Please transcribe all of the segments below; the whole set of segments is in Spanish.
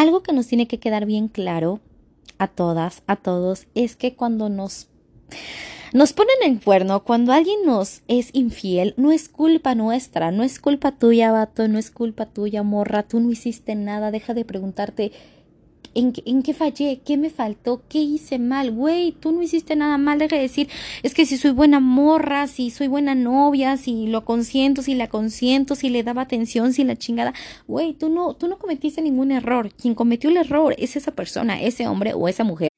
algo que nos tiene que quedar bien claro a todas, a todos, es que cuando nos nos ponen en cuerno, cuando alguien nos es infiel, no es culpa nuestra, no es culpa tuya, vato, no es culpa tuya, morra, tú no hiciste nada, deja de preguntarte ¿En, ¿En, qué fallé? ¿Qué me faltó? ¿Qué hice mal? Güey, tú no hiciste nada mal. Deja de decir, es que si soy buena morra, si soy buena novia, si lo consiento, si la consiento, si le daba atención, si la chingada. Güey, tú no, tú no cometiste ningún error. Quien cometió el error es esa persona, ese hombre o esa mujer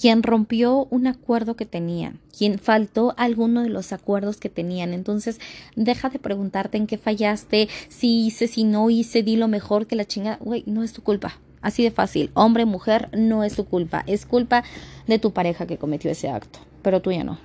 quien rompió un acuerdo que tenían, quien faltó alguno de los acuerdos que tenían. Entonces, deja de preguntarte en qué fallaste, si hice, si no hice, di lo mejor que la chingada. Güey, no es tu culpa. Así de fácil. Hombre, mujer, no es tu culpa. Es culpa de tu pareja que cometió ese acto. Pero tú ya no.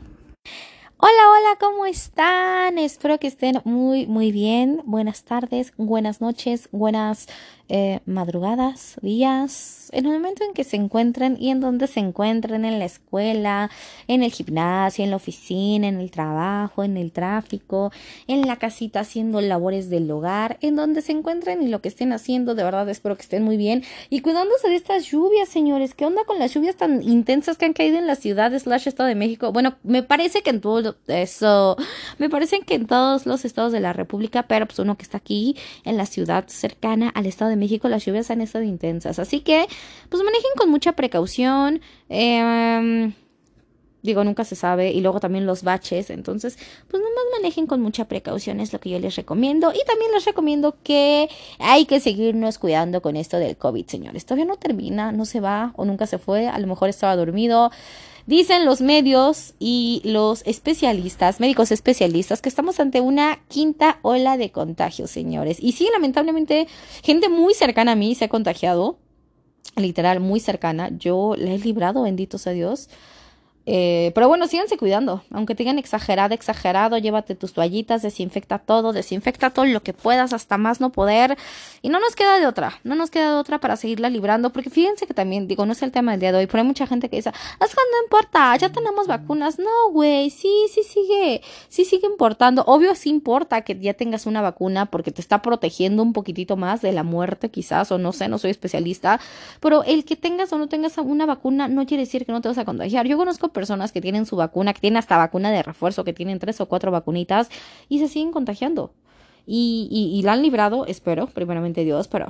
Hola, hola, ¿cómo están? Espero que estén muy, muy bien. Buenas tardes, buenas noches, buenas eh, madrugadas, días, en el momento en que se encuentren y en donde se encuentren, en la escuela, en el gimnasio, en la oficina, en el trabajo, en el tráfico, en la casita haciendo labores del hogar, en donde se encuentren y lo que estén haciendo, de verdad espero que estén muy bien y cuidándose de estas lluvias, señores. ¿Qué onda con las lluvias tan intensas que han caído en la ciudad slash Estado de México? Bueno, me parece que en todo eso, me parece que en todos los estados de la República, pero pues uno que está aquí en la ciudad cercana al Estado de México las lluvias han estado intensas. Así que, pues manejen con mucha precaución. Em, digo, nunca se sabe. Y luego también los baches. Entonces, pues nomás manejen con mucha precaución, es lo que yo les recomiendo. Y también les recomiendo que hay que seguirnos cuidando con esto del COVID, señores. Todavía no termina, no se va o nunca se fue. A lo mejor estaba dormido. Dicen los medios y los especialistas, médicos especialistas, que estamos ante una quinta ola de contagios, señores. Y sí, lamentablemente, gente muy cercana a mí se ha contagiado, literal, muy cercana. Yo la he librado, benditos a Dios. Eh, pero bueno, síganse cuidando. Aunque te digan exagerado, exagerado, llévate tus toallitas, desinfecta todo, desinfecta todo lo que puedas, hasta más no poder. Y no nos queda de otra, no nos queda de otra para seguirla librando. Porque fíjense que también, digo, no es el tema del día de hoy, pero hay mucha gente que dice, es que no importa, ya tenemos vacunas. No, güey, sí, sí sigue, sí sigue importando. Obvio, sí importa que ya tengas una vacuna porque te está protegiendo un poquitito más de la muerte, quizás, o no sé, no soy especialista. Pero el que tengas o no tengas una vacuna no quiere decir que no te vas a contagiar. Yo conozco personas que tienen su vacuna, que tienen hasta vacuna de refuerzo, que tienen tres o cuatro vacunitas y se siguen contagiando. Y, y, y la han librado, espero, primeramente Dios, pero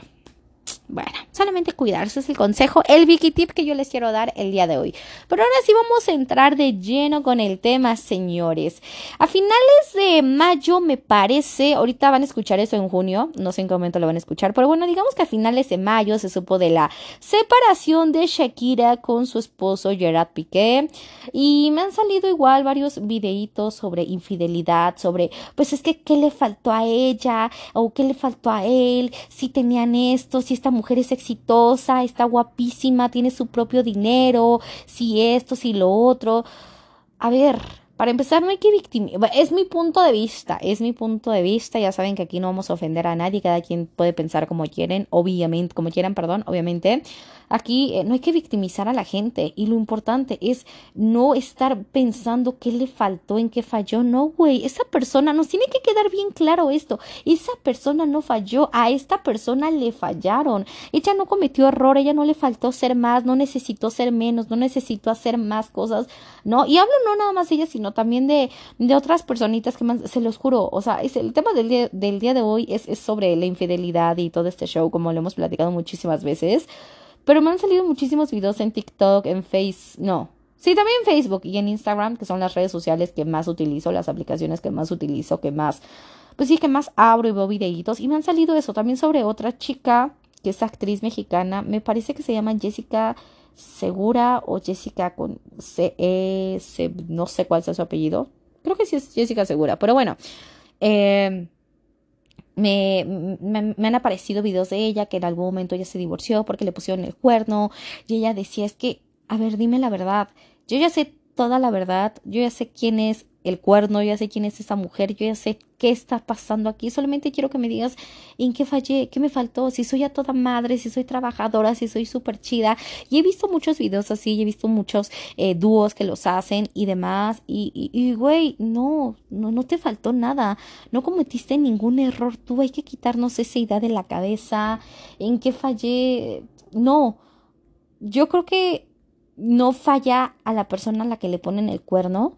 bueno, solamente cuidarse es el consejo, el Vicky Tip que yo les quiero dar el día de hoy. Pero ahora sí vamos a entrar de lleno con el tema, señores. A finales de mayo, me parece, ahorita van a escuchar eso en junio, no sé en qué momento lo van a escuchar, pero bueno, digamos que a finales de mayo se supo de la separación de Shakira con su esposo Gerard Piqué. Y me han salido igual varios videitos sobre infidelidad, sobre, pues es que, ¿qué le faltó a ella? ¿O qué le faltó a él? Si tenían esto, si mujer es exitosa, está guapísima, tiene su propio dinero, si esto, si lo otro. A ver, para empezar, no hay que victimizar. Es mi punto de vista, es mi punto de vista. Ya saben que aquí no vamos a ofender a nadie, cada quien puede pensar como quieren, obviamente, como quieran, perdón, obviamente. Aquí eh, no hay que victimizar a la gente y lo importante es no estar pensando qué le faltó, en qué falló. No, güey, esa persona, nos tiene que quedar bien claro esto. Esa persona no falló, a esta persona le fallaron. Ella no cometió error, ella no le faltó ser más, no necesitó ser menos, no necesitó hacer más cosas, ¿no? Y hablo no nada más ella, sino también de, de otras personitas que más, se los juro, o sea, es, el tema del día, del día de hoy es, es sobre la infidelidad y todo este show, como lo hemos platicado muchísimas veces. Pero me han salido muchísimos videos en TikTok, en Face, no. Sí, también en Facebook y en Instagram, que son las redes sociales que más utilizo, las aplicaciones que más utilizo, que más, pues sí, que más abro y veo videitos. Y me han salido eso también sobre otra chica que es actriz mexicana, me parece que se llama Jessica Segura o Jessica con C, -E -C no sé cuál sea su apellido. Creo que sí es Jessica Segura, pero bueno. Eh, me, me, han aparecido videos de ella que en algún momento ella se divorció porque le pusieron el cuerno y ella decía es que, a ver, dime la verdad, yo ya sé toda la verdad, yo ya sé quién es el cuerno, yo ya sé quién es esa mujer, yo ya sé qué está pasando aquí, solamente quiero que me digas en qué fallé, qué me faltó, si soy a toda madre, si soy trabajadora, si soy súper chida. Y he visto muchos videos así, he visto muchos eh, dúos que los hacen y demás. Y, güey, no, no, no te faltó nada, no cometiste ningún error tú, hay que quitarnos esa idea de la cabeza, en qué fallé no. Yo creo que no falla a la persona a la que le ponen el cuerno,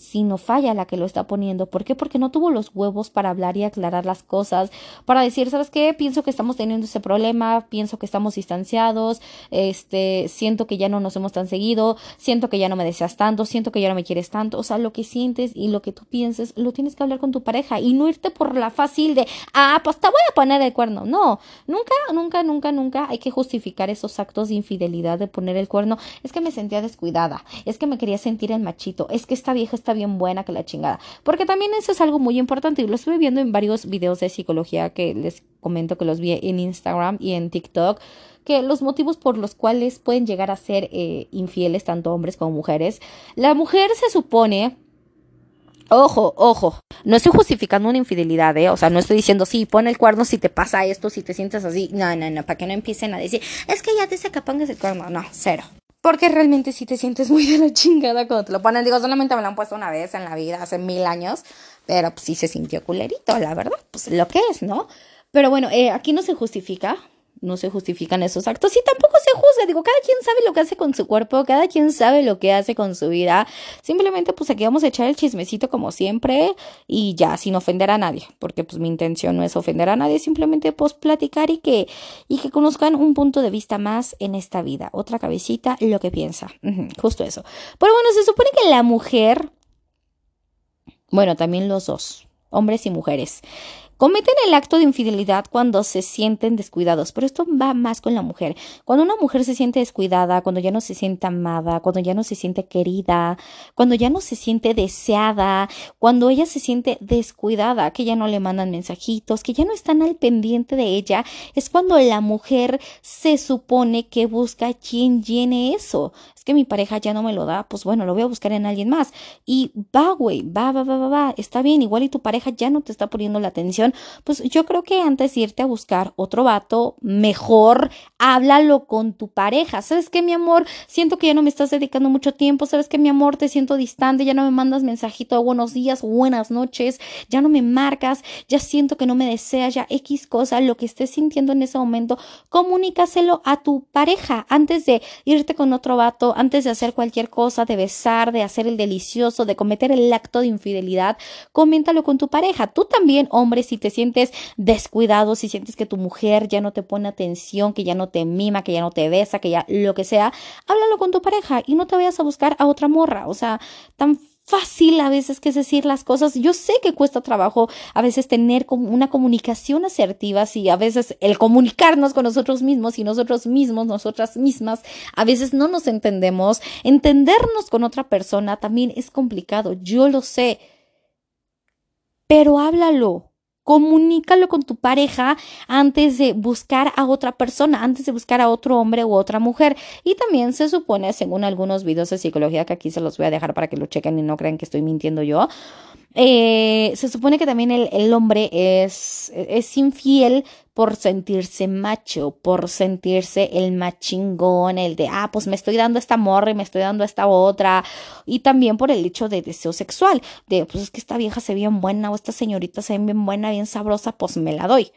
si no falla la que lo está poniendo. ¿Por qué? Porque no tuvo los huevos para hablar y aclarar las cosas, para decir, ¿sabes qué? Pienso que estamos teniendo ese problema, pienso que estamos distanciados, este, siento que ya no nos hemos tan seguido, siento que ya no me deseas tanto, siento que ya no me quieres tanto. O sea, lo que sientes y lo que tú pienses, lo tienes que hablar con tu pareja y no irte por la fácil de, ah, pues te voy a poner el cuerno. No, nunca, nunca, nunca, nunca hay que justificar esos actos de infidelidad de poner el cuerno. Es que me sentía descuidada, es que me quería sentir el machito, es que esta vieja está bien buena que la chingada. Porque también eso es algo muy importante y lo estuve viendo en varios videos de psicología que les comento que los vi en Instagram y en TikTok que los motivos por los cuales pueden llegar a ser eh, infieles tanto hombres como mujeres. La mujer se supone Ojo, ojo, no estoy justificando una infidelidad, ¿eh? O sea, no estoy diciendo, sí, pon el cuerno si te pasa esto, si te sientes así. No, no, no, para que no empiecen a decir, es que ya te que pongas el cuerno. No, cero. Porque realmente si te sientes muy de la chingada cuando te lo ponen. Digo, solamente me lo han puesto una vez en la vida, hace mil años. Pero pues sí se sintió culerito, la verdad. Pues lo que es, ¿no? Pero bueno, eh, aquí no se justifica no se justifican esos actos y tampoco se juzga. Digo, cada quien sabe lo que hace con su cuerpo, cada quien sabe lo que hace con su vida. Simplemente pues aquí vamos a echar el chismecito como siempre y ya, sin ofender a nadie, porque pues mi intención no es ofender a nadie, simplemente pues platicar y que, y que conozcan un punto de vista más en esta vida. Otra cabecita, lo que piensa. justo eso. Pero bueno, se supone que la mujer, bueno, también los dos, hombres y mujeres, Cometen el acto de infidelidad cuando se sienten descuidados, pero esto va más con la mujer. Cuando una mujer se siente descuidada, cuando ya no se siente amada, cuando ya no se siente querida, cuando ya no se siente deseada, cuando ella se siente descuidada, que ya no le mandan mensajitos, que ya no están al pendiente de ella, es cuando la mujer se supone que busca quien llene eso. Es que mi pareja ya no me lo da, pues bueno, lo voy a buscar en alguien más. Y va, güey, va, va, va, va, va, está bien, igual y tu pareja ya no te está poniendo la atención pues yo creo que antes de irte a buscar otro vato, mejor háblalo con tu pareja. ¿Sabes qué, mi amor? Siento que ya no me estás dedicando mucho tiempo. ¿Sabes qué, mi amor? Te siento distante, ya no me mandas mensajito de buenos días, buenas noches, ya no me marcas, ya siento que no me deseas, ya X cosa, lo que estés sintiendo en ese momento, comunícaselo a tu pareja antes de irte con otro vato, antes de hacer cualquier cosa, de besar, de hacer el delicioso, de cometer el acto de infidelidad, coméntalo con tu pareja. Tú también, hombre, si te sientes descuidado, si sientes que tu mujer ya no te pone atención, que ya no te mima, que ya no te besa, que ya lo que sea, háblalo con tu pareja y no te vayas a buscar a otra morra. O sea, tan fácil a veces que es decir las cosas. Yo sé que cuesta trabajo a veces tener una comunicación asertiva, si a veces el comunicarnos con nosotros mismos y nosotros mismos, nosotras mismas, a veces no nos entendemos. Entendernos con otra persona también es complicado, yo lo sé. Pero háblalo, Comunícalo con tu pareja antes de buscar a otra persona, antes de buscar a otro hombre u otra mujer. Y también se supone, según algunos videos de psicología que aquí se los voy a dejar para que lo chequen y no crean que estoy mintiendo yo, eh, se supone que también el, el hombre es, es infiel por sentirse macho, por sentirse el machingón, el de, ah, pues me estoy dando esta morra y me estoy dando esta otra, y también por el hecho de deseo sexual, de, pues es que esta vieja se ve bien buena o esta señorita se ve bien buena, bien sabrosa, pues me la doy.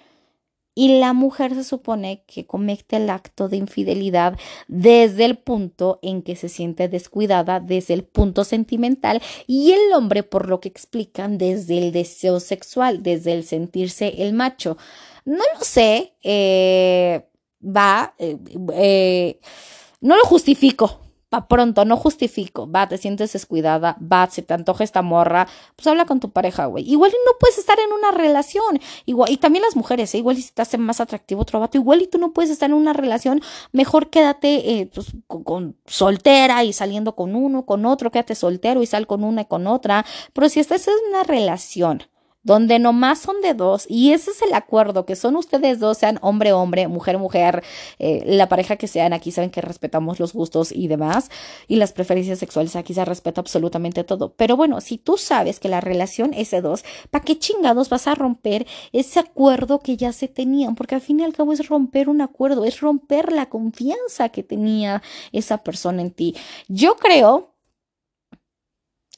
Y la mujer se supone que comete el acto de infidelidad desde el punto en que se siente descuidada, desde el punto sentimental, y el hombre, por lo que explican, desde el deseo sexual, desde el sentirse el macho. No lo sé, eh, va, eh, eh, no lo justifico, pa pronto, no justifico, va, te sientes descuidada, va, se te antoja esta morra, pues habla con tu pareja, güey. Igual y no puedes estar en una relación, igual, y también las mujeres, ¿eh? igual y si te hace más atractivo otro vato, igual y tú no puedes estar en una relación, mejor quédate eh, pues, con, soltera y saliendo con uno, con otro, quédate soltero y sal con una y con otra, pero si estás en una relación, donde nomás son de dos y ese es el acuerdo, que son ustedes dos, sean hombre, hombre, mujer, mujer, eh, la pareja que sean, aquí saben que respetamos los gustos y demás y las preferencias sexuales, aquí se respeta absolutamente todo. Pero bueno, si tú sabes que la relación es de dos, ¿para qué chingados vas a romper ese acuerdo que ya se tenían? Porque al fin y al cabo es romper un acuerdo, es romper la confianza que tenía esa persona en ti. Yo creo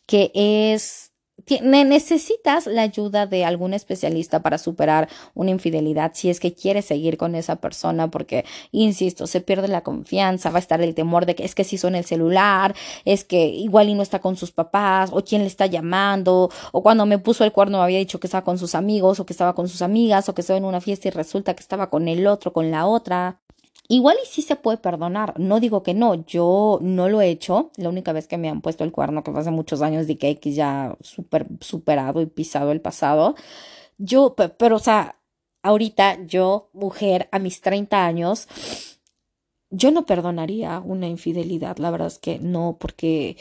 que es necesitas la ayuda de algún especialista para superar una infidelidad si es que quieres seguir con esa persona porque, insisto, se pierde la confianza, va a estar el temor de que es que si son el celular, es que igual y no está con sus papás o quién le está llamando o cuando me puso el cuerno había dicho que estaba con sus amigos o que estaba con sus amigas o que estaba en una fiesta y resulta que estaba con el otro, con la otra. Igual y sí se puede perdonar, no digo que no, yo no lo he hecho, la única vez que me han puesto el cuerno, que fue hace muchos años, de que ya super, superado y pisado el pasado, yo, pero o sea, ahorita yo, mujer, a mis 30 años, yo no perdonaría una infidelidad, la verdad es que no, porque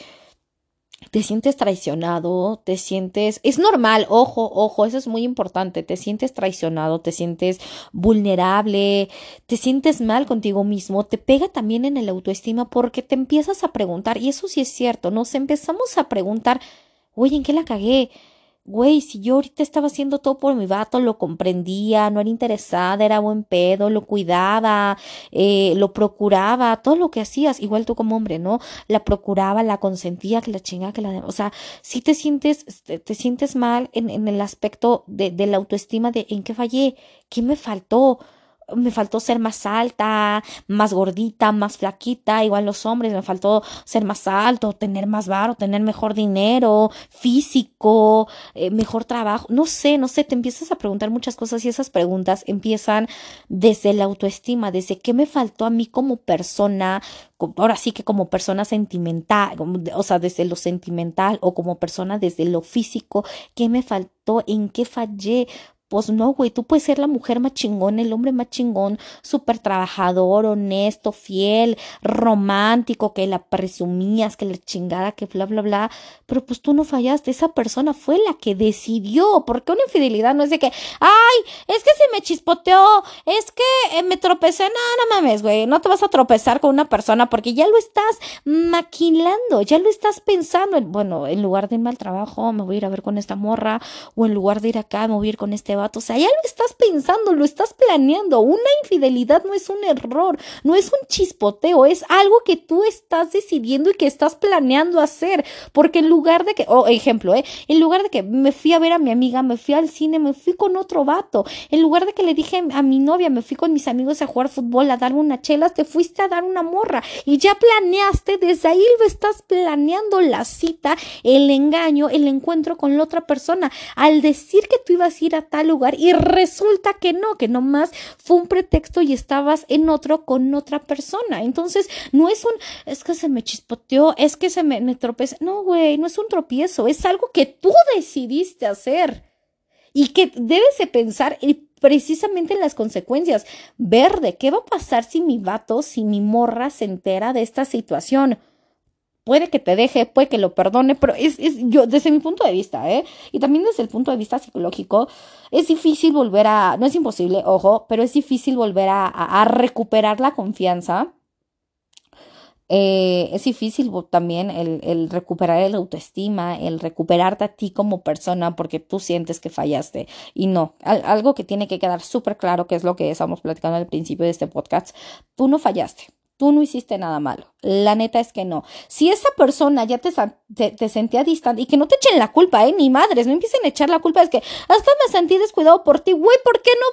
te sientes traicionado, te sientes, es normal, ojo, ojo, eso es muy importante, te sientes traicionado, te sientes vulnerable, te sientes mal contigo mismo, te pega también en el autoestima porque te empiezas a preguntar, y eso sí es cierto, nos empezamos a preguntar, oye, ¿en qué la cagué? Güey, si yo ahorita estaba haciendo todo por mi vato, lo comprendía, no era interesada, era buen pedo, lo cuidaba, eh, lo procuraba, todo lo que hacías, igual tú como hombre, ¿no? La procuraba, la consentía, que la chingada, que la... O sea, si te sientes, te, te sientes mal en, en el aspecto de, de la autoestima de en qué fallé, qué me faltó, me faltó ser más alta, más gordita, más flaquita, igual los hombres, me faltó ser más alto, tener más varo, tener mejor dinero, físico, eh, mejor trabajo, no sé, no sé, te empiezas a preguntar muchas cosas y esas preguntas empiezan desde la autoestima, desde qué me faltó a mí como persona, ahora sí que como persona sentimental, o sea, desde lo sentimental o como persona desde lo físico, qué me faltó, en qué fallé, pues no, güey, tú puedes ser la mujer más chingón, el hombre más chingón, súper trabajador, honesto, fiel, romántico, que la presumías, que la chingada, que bla, bla, bla. Pero pues tú no fallaste, esa persona fue la que decidió. Porque una infidelidad no es de que, ay, es que se me chispoteó, es que eh, me tropecé. No, no mames, güey, no te vas a tropezar con una persona porque ya lo estás maquilando, ya lo estás pensando. bueno, en lugar de irme al trabajo, me voy a ir a ver con esta morra, o en lugar de ir acá, me voy a ir con este o sea, ya lo estás pensando, lo estás planeando. Una infidelidad no es un error, no es un chispoteo, es algo que tú estás decidiendo y que estás planeando hacer. Porque en lugar de que, o ejemplo, ¿eh? En lugar de que me fui a ver a mi amiga, me fui al cine, me fui con otro vato. En lugar de que le dije a mi novia, me fui con mis amigos a jugar fútbol, a darme una chela, te fuiste a dar una morra. Y ya planeaste, desde ahí lo estás planeando la cita, el engaño, el encuentro con la otra persona. Al decir que tú ibas a ir a tal lugar y resulta que no, que nomás fue un pretexto y estabas en otro con otra persona. Entonces, no es un, es que se me chispoteó, es que se me, me. No, güey, no es un tropiezo, es algo que tú decidiste hacer y que debes de pensar precisamente en las consecuencias. Verde, ¿qué va a pasar si mi vato, si mi morra se entera de esta situación? Puede que te deje, puede que lo perdone, pero es, es, yo, desde mi punto de vista, ¿eh? Y también desde el punto de vista psicológico, es difícil volver a, no es imposible, ojo, pero es difícil volver a, a, recuperar la confianza. Eh, es difícil también el, el, recuperar el autoestima, el recuperarte a ti como persona porque tú sientes que fallaste. Y no, algo que tiene que quedar súper claro, que es lo que estamos platicando al principio de este podcast, tú no fallaste. Tú no hiciste nada malo. La neta es que no. Si esa persona ya te, te, sentía distante y que no te echen la culpa, ¿eh? Ni madres, no empiecen a echar la culpa. Es que, es que me sentí descuidado por ti. Güey, ¿por qué no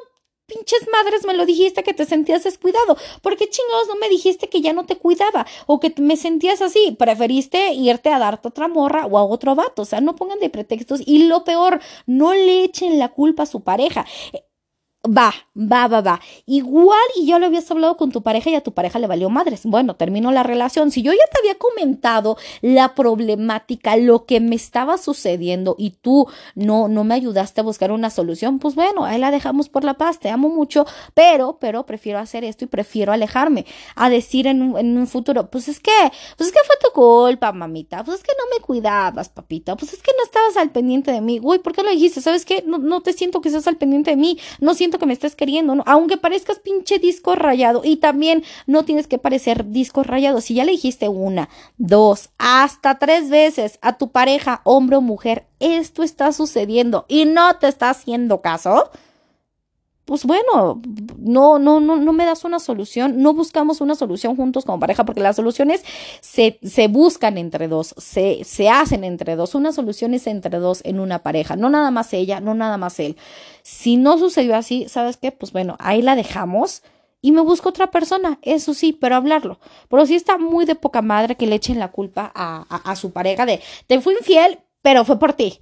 pinches madres me lo dijiste que te sentías descuidado? ¿Por qué chingados no me dijiste que ya no te cuidaba? O que me sentías así. Preferiste irte a darte otra morra o a otro vato. O sea, no pongan de pretextos. Y lo peor, no le echen la culpa a su pareja. Va, va, va, va. Igual y ya lo habías hablado con tu pareja y a tu pareja le valió madres. Bueno, terminó la relación. Si yo ya te había comentado la problemática, lo que me estaba sucediendo y tú no, no me ayudaste a buscar una solución, pues bueno, ahí la dejamos por la paz. Te amo mucho, pero, pero prefiero hacer esto y prefiero alejarme. A decir en un, futuro, pues es que, pues es que fue tu culpa, mamita. Pues es que no me cuidabas, papita. Pues es que no estabas al pendiente de mí. Uy, ¿por qué lo dijiste? ¿Sabes qué? No, no te siento que seas al pendiente de mí. No siento que me estés queriendo, ¿no? Aunque parezcas pinche disco rayado y también no tienes que parecer disco rayado. Si ya le dijiste una, dos, hasta tres veces a tu pareja, hombre o mujer, esto está sucediendo y no te está haciendo caso, pues bueno, no, no, no, no me das una solución, no buscamos una solución juntos como pareja, porque las soluciones se, se buscan entre dos, se, se hacen entre dos, una solución es entre dos en una pareja, no nada más ella, no nada más él. Si no sucedió así, ¿sabes qué? Pues bueno, ahí la dejamos y me busco otra persona, eso sí, pero hablarlo. Pero sí está muy de poca madre que le echen la culpa a, a, a su pareja de, te fui infiel, pero fue por ti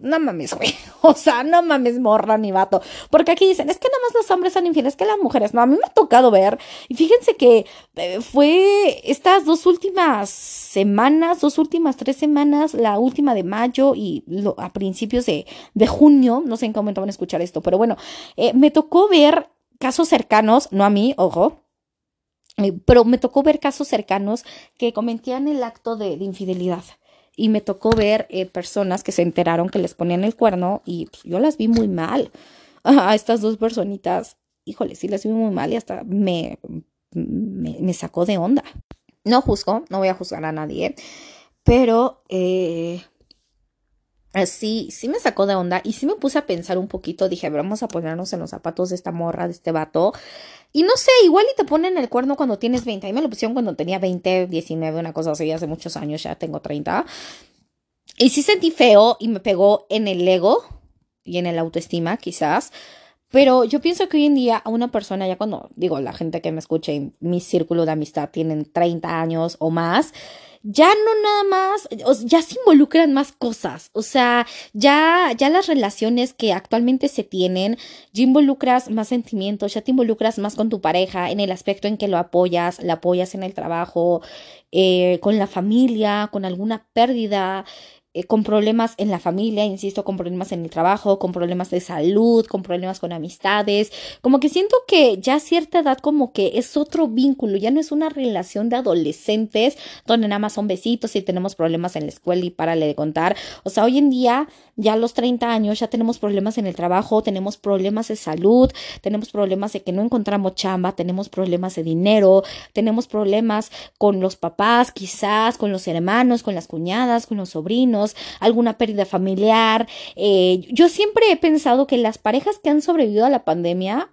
no mames, güey. O sea, no mames, morra ni vato. Porque aquí dicen, es que nada más los hombres son infieles que las mujeres. No, a mí me ha tocado ver. Y fíjense que eh, fue estas dos últimas semanas, dos últimas tres semanas, la última de mayo y a principios de, de, junio. No sé en qué momento van a escuchar esto, pero bueno, eh, me tocó ver casos cercanos, no a mí, ojo. Eh, pero me tocó ver casos cercanos que cometían el acto de infidelidad y me tocó ver eh, personas que se enteraron que les ponían el cuerno y pues, yo las vi muy mal a estas dos personitas. Híjole, sí las vi muy mal y hasta me, me, sacó de onda. No juzgo, no voy a juzgar a nadie, pero eh, sí, sí me sacó de onda y sí me puse a pensar un poquito. Dije, vamos a ponernos en los zapatos de esta morra, de este vato. Y no sé, igual y te ponen el cuerno cuando tienes 20. A mí me lo pusieron cuando tenía 20, 19, una cosa así, hace muchos años, ya tengo 30. Y sí sentí feo y me pegó en el ego y en el autoestima, quizás. Pero yo pienso que hoy en día a una persona, ya cuando digo, la gente que me escucha en mi círculo de amistad tienen 30 años o más, ya no nada más, ya se involucran más cosas, o sea, ya, ya las relaciones que actualmente se tienen, ya involucras más sentimientos, ya te involucras más con tu pareja en el aspecto en que lo apoyas, la apoyas en el trabajo, eh, con la familia, con alguna pérdida, eh, con problemas en la familia, insisto, con problemas en el trabajo, con problemas de salud, con problemas con amistades, como que siento que ya cierta edad como que es otro vínculo, ya no es una relación de adolescentes donde nada más son besitos y tenemos problemas en la escuela y párale de contar, o sea, hoy en día ya a los 30 años ya tenemos problemas en el trabajo, tenemos problemas de salud, tenemos problemas de que no encontramos chamba, tenemos problemas de dinero, tenemos problemas con los papás, quizás, con los hermanos, con las cuñadas, con los sobrinos, alguna pérdida familiar. Eh, yo siempre he pensado que las parejas que han sobrevivido a la pandemia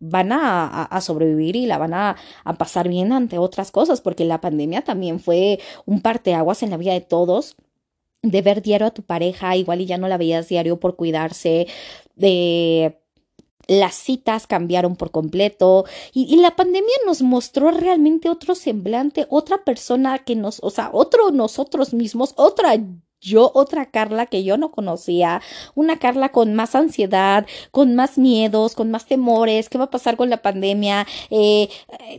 van a, sobrevivir y la van a, a, pasar bien ante otras cosas, porque la pandemia también fue un parteaguas en la vida de todos de ver diario a tu pareja, igual y ya no la veías diario por cuidarse, de las citas cambiaron por completo y, la pandemia nos mostró realmente otro semblante, otra persona que nos, o sea, otro nosotros mismos, otra yo, otra Carla que yo no conocía, una Carla con más ansiedad, con más miedos, con más temores, ¿qué va a pasar con la pandemia? Eh,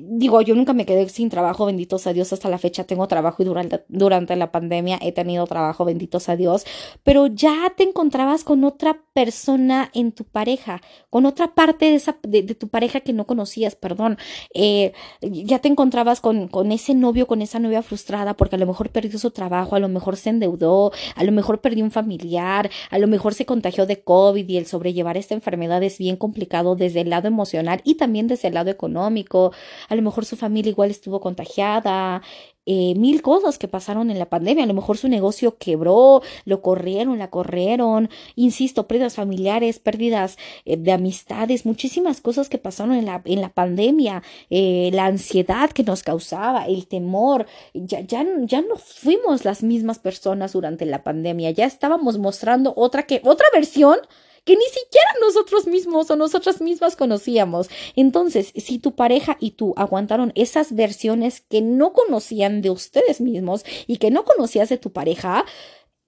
digo, yo nunca me quedé sin trabajo, benditos a Dios, hasta la fecha tengo trabajo y durante, durante la pandemia he tenido trabajo, benditos a Dios, pero ya te encontrabas con otra persona en tu pareja, con otra parte de, esa, de, tu pareja que no conocías, perdón, eh, ya te encontrabas con, con ese novio, con esa novia frustrada porque a lo mejor perdió su trabajo, a lo mejor se endeudó, a lo mejor perdió un familiar, a lo mejor se contagió de COVID y el sobrellevar esta enfermedad es bien complicado desde el lado emocional y también desde el lado económico, a lo mejor su familia igual estuvo contagiada, eh, mil cosas que pasaron en la pandemia. A lo mejor su negocio quebró, lo corrieron, la corrieron, insisto, pérdidas familiares, pérdidas eh, de amistades, muchísimas cosas que pasaron en la, en la pandemia, eh, la ansiedad que nos causaba, el temor. Ya, ya, ya no fuimos las mismas personas durante la pandemia, ya estábamos mostrando otra que, otra versión que ni siquiera nosotros mismos o nosotras mismas conocíamos. Entonces, si tu pareja y tú aguantaron esas versiones que no conocían de ustedes mismos y que no conocías de tu pareja,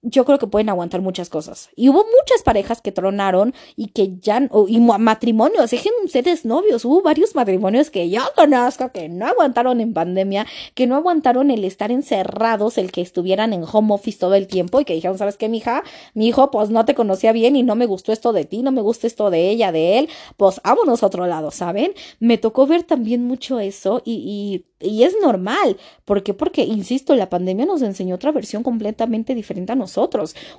yo creo que pueden aguantar muchas cosas. Y hubo muchas parejas que tronaron y que ya, y matrimonios, dejen ustedes novios, hubo varios matrimonios que yo conozco que no aguantaron en pandemia, que no aguantaron el estar encerrados, el que estuvieran en home office todo el tiempo y que dijeron, ¿sabes qué, mija? Mi hijo, pues no te conocía bien y no me gustó esto de ti, no me gusta esto de ella, de él, pues vámonos a otro lado, ¿saben? Me tocó ver también mucho eso y, y y es normal. ¿Por qué? Porque, insisto, la pandemia nos enseñó otra versión completamente diferente a nosotros,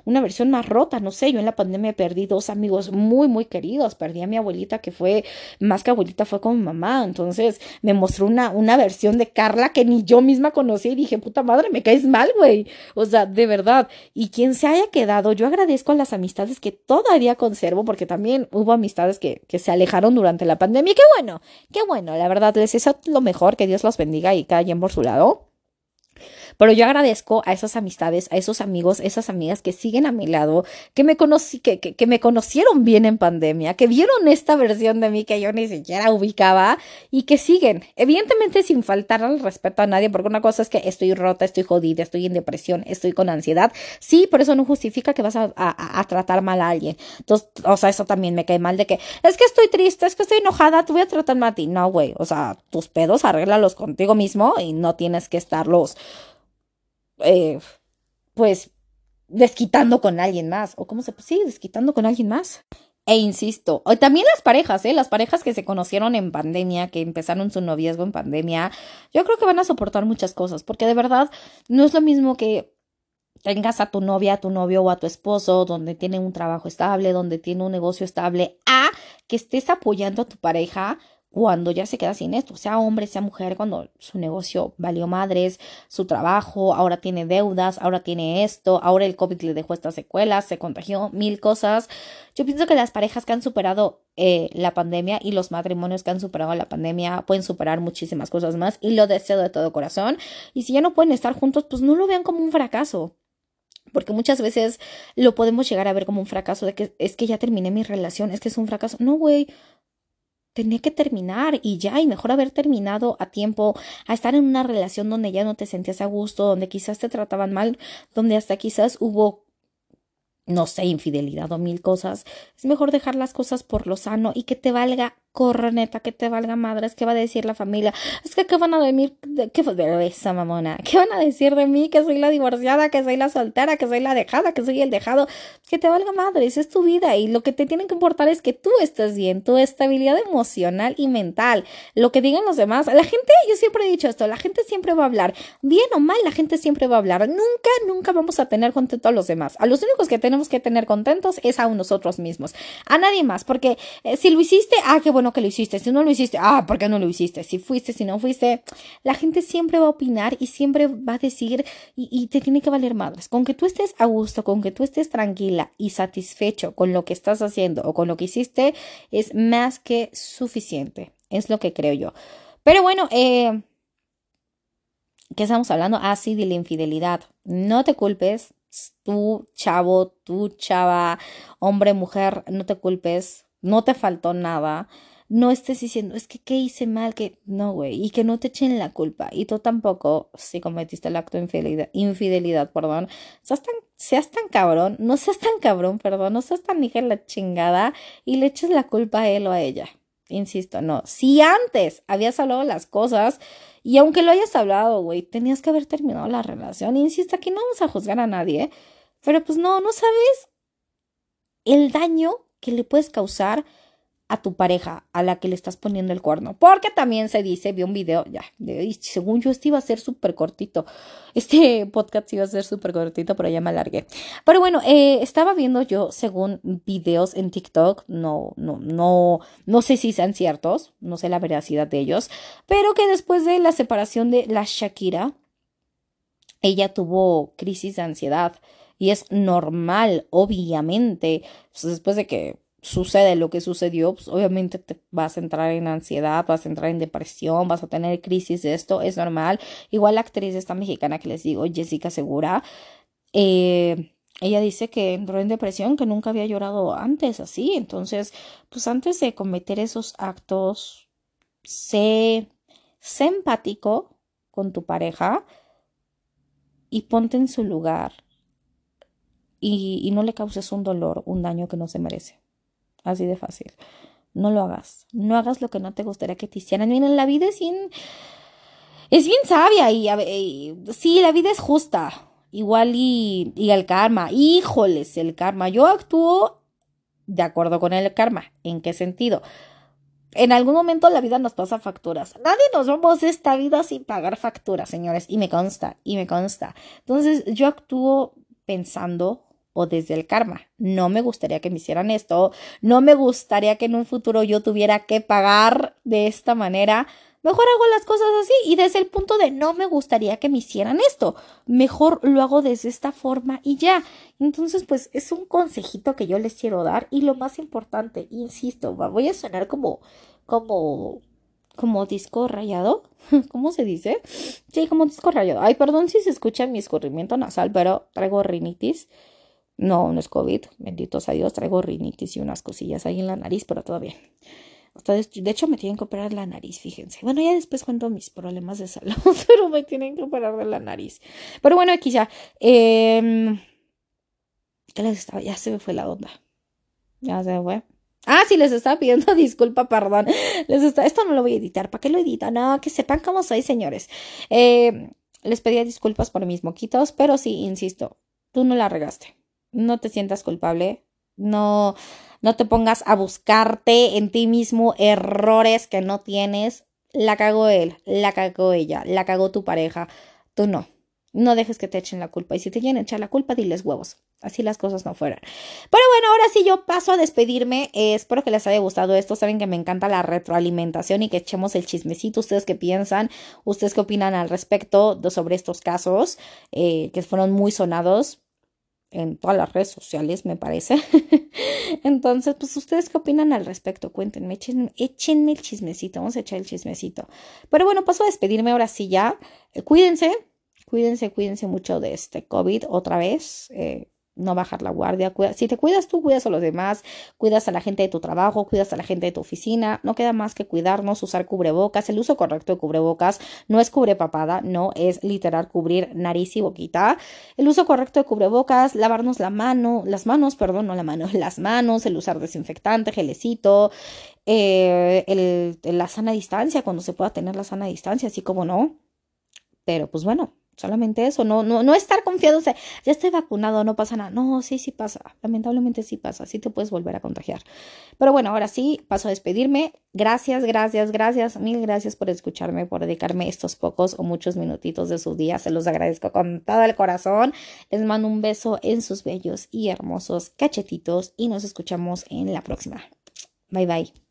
una versión más rota, no sé, yo en la pandemia perdí dos amigos muy, muy queridos, perdí a mi abuelita que fue, más que abuelita, fue con mi mamá, entonces me mostró una, una versión de Carla que ni yo misma conocí y dije, puta madre, me caes mal, güey, o sea, de verdad, y quien se haya quedado, yo agradezco a las amistades que todavía conservo, porque también hubo amistades que, que se alejaron durante la pandemia, qué bueno, qué bueno, la verdad, les deseo lo mejor, que Dios los bendiga y cada quien por su lado. Pero yo agradezco a esas amistades, a esos amigos, esas amigas que siguen a mi lado, que me conocí, que, que, me conocieron bien en pandemia, que vieron esta versión de mí que yo ni siquiera ubicaba y que siguen. Evidentemente sin faltar al respeto a nadie, porque una cosa es que estoy rota, estoy jodida, estoy en depresión, estoy con ansiedad. Sí, pero eso no justifica que vas a, a, tratar mal a alguien. Entonces, o sea, eso también me cae mal de que es que estoy triste, es que estoy enojada, te voy a tratar mal a ti. No, güey. O sea, tus pedos arréglalos contigo mismo y no tienes que estarlos eh, pues, desquitando con alguien más. ¿O cómo se Sí, desquitando con alguien más. E insisto, también las parejas, ¿eh? Las parejas que se conocieron en pandemia, que empezaron su noviazgo en pandemia, yo creo que van a soportar muchas cosas, porque de verdad no es lo mismo que tengas a tu novia, a tu novio o a tu esposo, donde tiene un trabajo estable, donde tiene un negocio estable, a que estés apoyando a tu pareja cuando ya se queda sin esto, sea hombre, sea mujer, cuando su negocio valió madres, su trabajo, ahora tiene deudas, ahora tiene esto, ahora el COVID le dejó estas secuelas, se contagió, mil cosas. Yo pienso que las parejas que han superado eh, la pandemia y los matrimonios que han superado la pandemia pueden superar muchísimas cosas más y lo deseo de todo corazón. Y si ya no pueden estar juntos, pues no lo vean como un fracaso porque muchas veces lo podemos llegar a ver como un fracaso de que es que ya terminé mi relación, es que es un fracaso. No, güey, tenía que terminar y ya, y mejor haber terminado a tiempo, a estar en una relación donde ya no te sentías a gusto, donde quizás te trataban mal, donde hasta quizás hubo no sé, infidelidad o mil cosas, es mejor dejar las cosas por lo sano y que te valga corneta, que te valga madres, ¿qué va a decir la familia? Es que, ¿qué van a decir? ¿Qué de esa mamona? ¿Qué van a decir de mí? Que soy la divorciada, que soy la soltera, que soy la dejada, que soy el dejado. Que te valga madres, es tu vida y lo que te tiene que importar es que tú estés bien, tu estabilidad emocional y mental. Lo que digan los demás, la gente, yo siempre he dicho esto, la gente siempre va a hablar, bien o mal, la gente siempre va a hablar. Nunca, nunca vamos a tener contento a los demás. A los únicos que tenemos que tener contentos es a nosotros mismos, a nadie más, porque eh, si lo hiciste, ah, qué bueno que lo hiciste. Si no lo hiciste, ah, ¿por qué no lo hiciste? Si fuiste, si no fuiste, la gente siempre va a opinar y siempre va a decir y, te tiene que valer madres. Con que tú estés a gusto, con que tú estés tranquila y satisfecho con lo que estás haciendo o con lo que hiciste, es más que suficiente. Es lo que creo yo. Pero bueno, eh, ¿qué estamos hablando? Ah, sí, de la infidelidad. No te culpes. Tú, chavo, tú, chava, hombre, mujer, no te culpes. No te faltó nada no estés diciendo, es que qué hice mal, que no, güey, y que no te echen la culpa. Y tú tampoco, si cometiste el acto de infidelidad, infidelidad perdón, seas tan, seas tan cabrón, no seas tan cabrón, perdón, no seas tan hija la chingada y le eches la culpa a él o a ella. Insisto, no. Si antes habías hablado las cosas y aunque lo hayas hablado, güey, tenías que haber terminado la relación. Insisto, aquí no vamos a juzgar a nadie, pero pues no, no sabes el daño que le puedes causar a tu pareja a la que le estás poniendo el cuerno. Porque también se dice, vi un video, ya, según yo este iba a ser súper cortito. Este podcast iba a ser súper cortito, pero ya me alargué. Pero bueno, eh, estaba viendo yo, según videos en TikTok, no, no, no, no sé si sean ciertos, no sé la veracidad de ellos, pero que después de la separación de la Shakira, ella tuvo crisis de ansiedad. Y es normal, obviamente, pues, después de que sucede lo que sucedió, pues obviamente te vas a entrar en ansiedad, vas a entrar en depresión, vas a tener crisis de esto, es normal. Igual la actriz esta mexicana que les digo, Jessica Segura, eh, ella dice que entró en depresión, que nunca había llorado antes así. Entonces, pues antes de cometer esos actos, sé, sé empático con tu pareja y ponte en su lugar y, y no le causes un dolor, un daño que no se merece. Así de fácil. No lo hagas. No hagas lo que no te gustaría que te hicieran. Miren, la vida es bien. Es bien sabia y, sí, la vida es justa. Igual y, y el karma. Híjoles, el karma. Yo actúo de acuerdo con el karma. ¿En qué sentido? en algún momento la vida nos pasa facturas. Nadie nos vamos esta vida sin pagar facturas, señores. Y me consta, y me consta. Entonces yo actúo pensando o desde el karma. No me gustaría que me hicieran esto. No me gustaría que en un futuro yo tuviera que pagar de esta manera. Mejor hago las cosas así y desde el punto de no me gustaría que me hicieran esto. Mejor lo hago desde esta forma y ya. Entonces, pues es un consejito que yo les quiero dar y lo más importante, insisto, voy a sonar como, como, como disco rayado. ¿Cómo se dice? Sí, como disco rayado. Ay, perdón si se escucha mi escurrimiento nasal, pero traigo rinitis. No, no es COVID, benditos a Dios, traigo rinitis y unas cosillas ahí en la nariz, pero todo bien. Ustedes, de hecho, me tienen que operar la nariz, fíjense. Bueno, ya después cuento mis problemas de salud, pero me tienen que operar de la nariz. Pero bueno, aquí ya. Eh, ¿Qué les estaba? Ya se me fue la onda. Ya se me fue. Ah, sí, les estaba pidiendo disculpa, perdón. Les está... Esto no lo voy a editar. ¿Para qué lo edito? No, que sepan cómo soy, señores. Eh, les pedía disculpas por mis moquitos, pero sí, insisto, tú no la regaste. No te sientas culpable. No, no te pongas a buscarte en ti mismo errores que no tienes. La cagó él, la cagó ella, la cagó tu pareja. Tú no. No dejes que te echen la culpa. Y si te quieren echar la culpa, diles huevos. Así las cosas no fueran. Pero bueno, ahora sí yo paso a despedirme. Eh, espero que les haya gustado esto. Saben que me encanta la retroalimentación y que echemos el chismecito. ¿Ustedes qué piensan? ¿Ustedes qué opinan al respecto sobre estos casos eh, que fueron muy sonados? En todas las redes sociales, me parece. Entonces, pues, ¿ustedes qué opinan al respecto? Cuéntenme, échenme, échenme, el chismecito, vamos a echar el chismecito. Pero bueno, paso a despedirme ahora sí ya. Eh, cuídense, cuídense, cuídense mucho de este COVID otra vez. Eh, no bajar la guardia. si te cuidas tú, cuidas a los demás, cuidas a la gente de tu trabajo, cuidas a la gente de tu oficina. No queda más que cuidarnos, usar cubrebocas. El uso correcto de cubrebocas no es cubre papada, no es literal cubrir nariz y boquita. El uso correcto de cubrebocas, lavarnos la mano, las manos, perdón, no la mano, las manos, el usar desinfectante, gelecito, eh, la sana distancia, cuando se pueda tener la sana distancia, así como no. Pero pues bueno, Solamente eso, no, no, no estar confiado, o sea, ya estoy vacunado, no pasa nada. No, sí, sí pasa. Lamentablemente sí pasa, sí te puedes volver a contagiar. Pero bueno, ahora sí, paso a despedirme. Gracias, gracias, gracias, mil gracias por escucharme, por dedicarme estos pocos o muchos minutitos de su día. Se los agradezco con todo el corazón. Les mando un beso en sus bellos y hermosos cachetitos y nos escuchamos en la próxima. Bye bye.